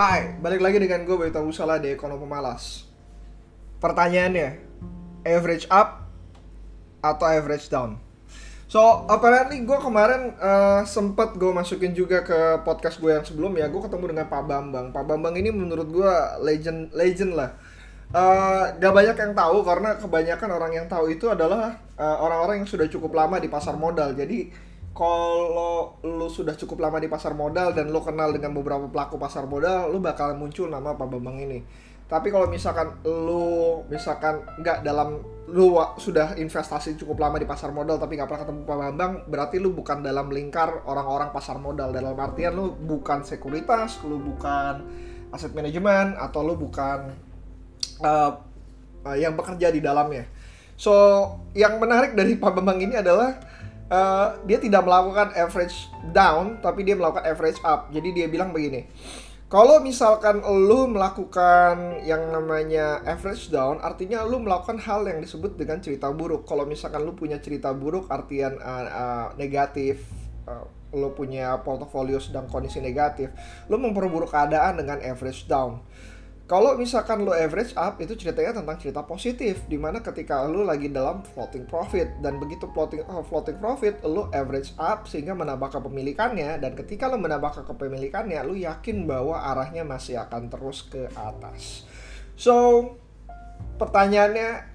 Hai, balik lagi dengan gue Bayu Salah di Pemalas. Pertanyaannya, average up atau average down? So, apparently gue kemarin uh, sempet gue masukin juga ke podcast gue yang sebelum ya, gue ketemu dengan Pak Bambang. Pak Bambang ini menurut gue legend legend lah. Uh, gak banyak yang tahu karena kebanyakan orang yang tahu itu adalah uh, orang-orang yang sudah cukup lama di pasar modal. Jadi kalau lu sudah cukup lama di pasar modal dan lu kenal dengan beberapa pelaku pasar modal, lu bakal muncul nama Pak Bambang ini. Tapi kalau misalkan lu misalkan nggak dalam lu sudah investasi cukup lama di pasar modal tapi nggak pernah ketemu Pak Bambang, berarti lu bukan dalam lingkar orang-orang pasar modal. Dalam artian lu bukan sekuritas, lu bukan aset manajemen atau lu bukan uh, yang bekerja di dalamnya. So, yang menarik dari Pak Bambang ini adalah uh, dia tidak melakukan average down tapi dia melakukan average up jadi dia bilang begini kalau misalkan lu melakukan yang namanya average down, artinya lu melakukan hal yang disebut dengan cerita buruk. Kalau misalkan lu punya cerita buruk, artian uh, uh, negatif, uh, lu punya portofolio sedang kondisi negatif, lu memperburuk keadaan dengan average down. Kalau misalkan lo average up itu ceritanya tentang cerita positif di mana ketika lo lagi dalam floating profit dan begitu floating uh, floating profit lo average up sehingga menambah kepemilikannya dan ketika lo menambah kepemilikannya lo yakin bahwa arahnya masih akan terus ke atas. So pertanyaannya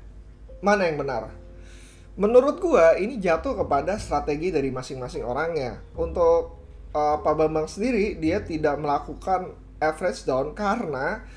mana yang benar? Menurut gua ini jatuh kepada strategi dari masing-masing orangnya. Untuk uh, Pak Bambang sendiri dia tidak melakukan average down karena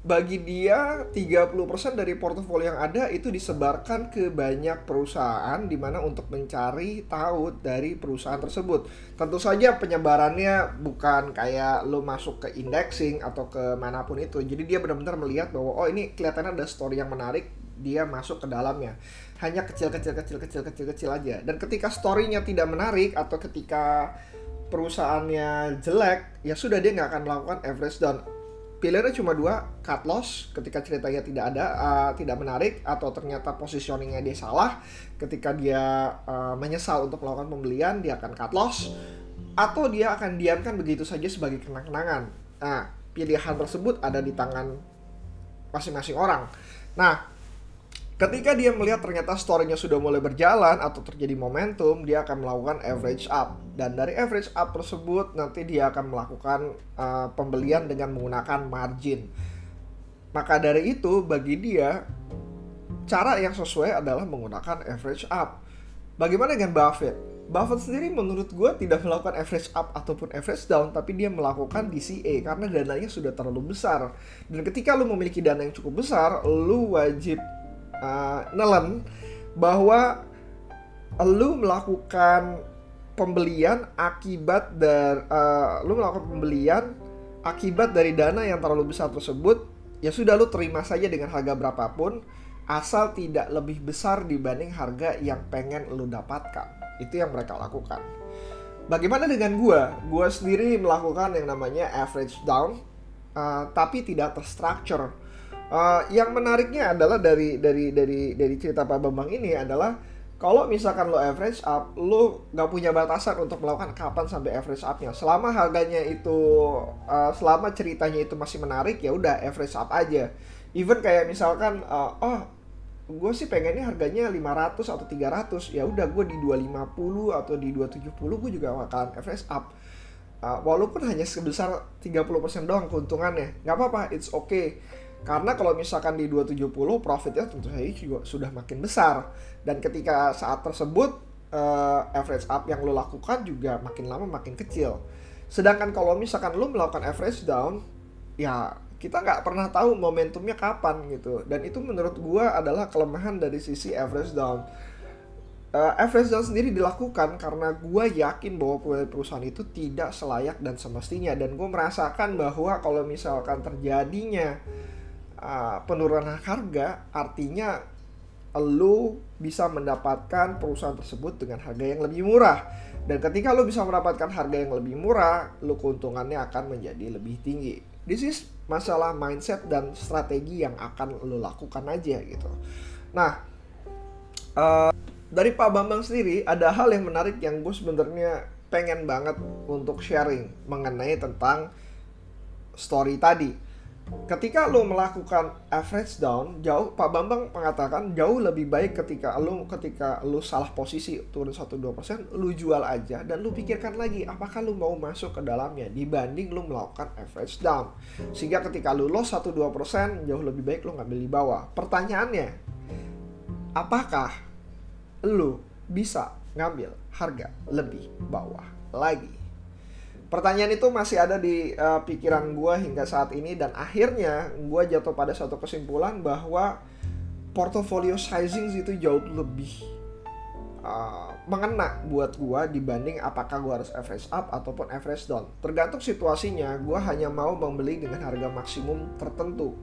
bagi dia 30% dari portofolio yang ada itu disebarkan ke banyak perusahaan di mana untuk mencari tahu dari perusahaan tersebut. Tentu saja penyebarannya bukan kayak lo masuk ke indexing atau ke mana pun itu. Jadi dia benar-benar melihat bahwa oh ini kelihatannya ada story yang menarik, dia masuk ke dalamnya. Hanya kecil-kecil kecil-kecil kecil-kecil aja. Dan ketika storynya tidak menarik atau ketika perusahaannya jelek, ya sudah dia nggak akan melakukan average down pilihannya cuma dua cut loss ketika ceritanya tidak ada uh, tidak menarik atau ternyata positioningnya dia salah ketika dia uh, menyesal untuk melakukan pembelian dia akan cut loss atau dia akan diamkan begitu saja sebagai kenang-kenangan. Nah pilihan tersebut ada di tangan masing-masing orang. Nah Ketika dia melihat ternyata story-nya sudah mulai berjalan atau terjadi momentum, dia akan melakukan average up. Dan dari average up tersebut nanti dia akan melakukan uh, pembelian dengan menggunakan margin. Maka dari itu bagi dia cara yang sesuai adalah menggunakan average up. Bagaimana dengan Buffett? Buffett sendiri menurut gue tidak melakukan average up ataupun average down, tapi dia melakukan DCA karena dananya sudah terlalu besar. Dan ketika lu memiliki dana yang cukup besar, lu wajib uh, nelen bahwa lu melakukan pembelian akibat dari uh, lu melakukan pembelian akibat dari dana yang terlalu besar tersebut ya sudah lu terima saja dengan harga berapapun asal tidak lebih besar dibanding harga yang pengen lu dapatkan. Itu yang mereka lakukan. Bagaimana dengan gua? Gua sendiri melakukan yang namanya average down uh, tapi tidak terstruktur Uh, yang menariknya adalah dari dari dari dari cerita Pak Bambang ini adalah kalau misalkan lo average up, lo nggak punya batasan untuk melakukan kapan sampai average upnya. Selama harganya itu, uh, selama ceritanya itu masih menarik, ya udah average up aja. Even kayak misalkan, uh, oh gue sih pengennya harganya 500 atau 300 ya udah gue di 250 atau di 270 gue juga akan average up uh, walaupun hanya sebesar 30% doang keuntungannya nggak apa-apa it's okay karena kalau misalkan di 270 profitnya tentu saja juga sudah makin besar dan ketika saat tersebut uh, average up yang lo lakukan juga makin lama makin kecil. Sedangkan kalau misalkan lo melakukan average down, ya kita nggak pernah tahu momentumnya kapan gitu. Dan itu menurut gua adalah kelemahan dari sisi average down. Uh, average down sendiri dilakukan karena gue yakin bahwa perusahaan itu tidak selayak dan semestinya dan gue merasakan bahwa kalau misalkan terjadinya uh, penurunan harga artinya lo bisa mendapatkan perusahaan tersebut dengan harga yang lebih murah. Dan ketika lo bisa mendapatkan harga yang lebih murah lo keuntungannya akan menjadi lebih tinggi. This is masalah mindset dan strategi yang akan lo lakukan aja gitu. Nah uh, dari Pak Bambang sendiri ada hal yang menarik yang gue sebenarnya pengen banget untuk sharing mengenai tentang story tadi ketika lo melakukan average down jauh Pak Bambang mengatakan jauh lebih baik ketika lo ketika lo salah posisi turun 1-2% lo jual aja dan lo pikirkan lagi apakah lo mau masuk ke dalamnya dibanding lo melakukan average down. Sehingga ketika lo loss 1-2% jauh lebih baik lo ngambil di bawah. Pertanyaannya apakah lo bisa ngambil harga lebih bawah lagi Pertanyaan itu masih ada di uh, pikiran gue hingga saat ini dan akhirnya gue jatuh pada satu kesimpulan bahwa portfolio sizing itu jauh lebih uh, mengena buat gue dibanding apakah gue harus average up ataupun average down. Tergantung situasinya, gue hanya mau membeli dengan harga maksimum tertentu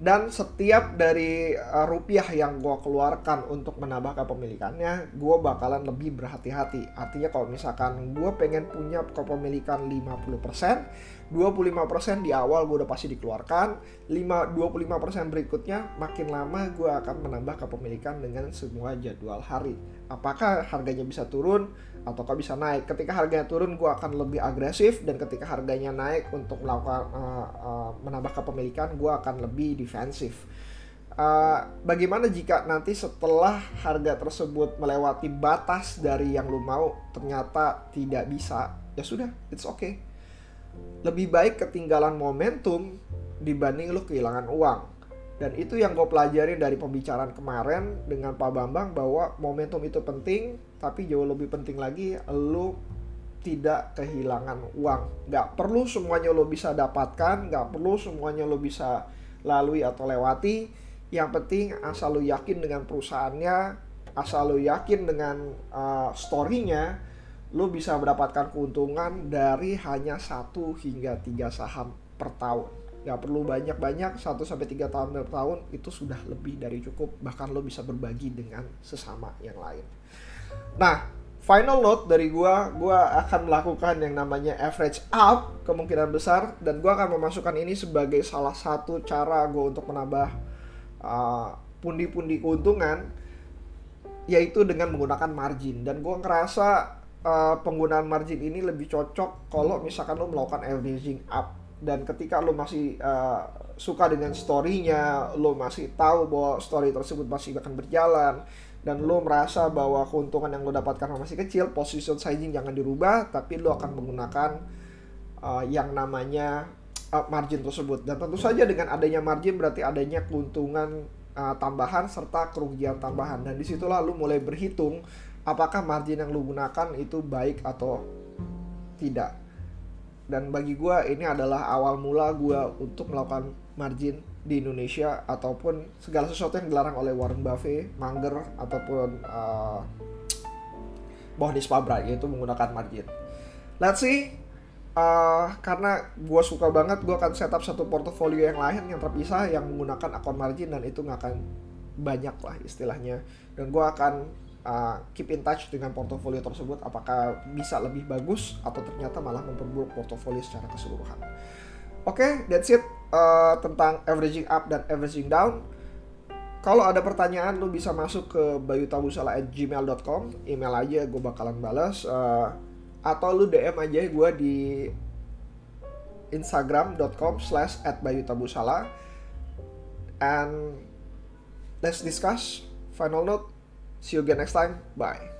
dan setiap dari uh, rupiah yang gue keluarkan untuk menambah kepemilikannya gue bakalan lebih berhati-hati. Artinya kalau misalkan gue pengen punya kepemilikan 50% 25% di awal gue udah pasti dikeluarkan 5, 25% berikutnya makin lama gue akan menambah kepemilikan dengan semua jadwal hari apakah harganya bisa turun ataukah bisa naik. Ketika harganya turun, gue akan lebih agresif dan ketika harganya naik untuk melakukan uh, uh, menambah kepemilikan, gue akan lebih defensif. Uh, bagaimana jika nanti setelah harga tersebut melewati batas dari yang lu mau ternyata tidak bisa? Ya sudah, it's okay. Lebih baik ketinggalan momentum dibanding lu kehilangan uang. Dan itu yang gue pelajari dari pembicaraan kemarin dengan Pak Bambang bahwa momentum itu penting, tapi jauh lebih penting lagi lo tidak kehilangan uang. Gak perlu semuanya lo bisa dapatkan, gak perlu semuanya lo bisa lalui atau lewati. Yang penting asal lo yakin dengan perusahaannya, asal lo yakin dengan uh, story-nya, lo bisa mendapatkan keuntungan dari hanya satu hingga tiga saham per tahun. Nggak perlu banyak-banyak 1 sampai tiga tahun per tahun itu sudah lebih dari cukup. Bahkan lo bisa berbagi dengan sesama yang lain. Nah, final note dari gua, gua akan melakukan yang namanya average up kemungkinan besar dan gua akan memasukkan ini sebagai salah satu cara gua untuk menambah uh, pundi-pundi keuntungan yaitu dengan menggunakan margin. Dan gua ngerasa uh, penggunaan margin ini lebih cocok kalau misalkan lo melakukan averaging up. Dan ketika lo masih uh, suka dengan storynya lo masih tahu bahwa story tersebut masih akan berjalan dan lo merasa bahwa keuntungan yang lo dapatkan masih kecil position sizing jangan dirubah tapi lo akan menggunakan uh, yang namanya uh, margin tersebut. Dan tentu saja dengan adanya margin berarti adanya keuntungan uh, tambahan serta kerugian tambahan. Dan di situlah lo mulai berhitung apakah margin yang lo gunakan itu baik atau tidak dan bagi gue ini adalah awal mula gue untuk melakukan margin di Indonesia ataupun segala sesuatu yang dilarang oleh Warren Buffett, Munger ataupun uh, Bohdis Pabra yaitu menggunakan margin. Let's see, uh, karena gue suka banget gue akan setup satu portofolio yang lain yang terpisah yang menggunakan akun margin dan itu nggak akan banyak lah istilahnya dan gue akan uh, keep in touch dengan portofolio tersebut apakah bisa lebih bagus atau ternyata malah memperburuk portofolio secara keseluruhan. Oke, okay, that's it uh, tentang averaging up dan averaging down. Kalau ada pertanyaan lu bisa masuk ke bayutabusala@gmail.com, email aja gue bakalan balas uh, atau lu DM aja gue di instagram.com slash at bayutabusala and let's discuss final note See you again next time. Bye.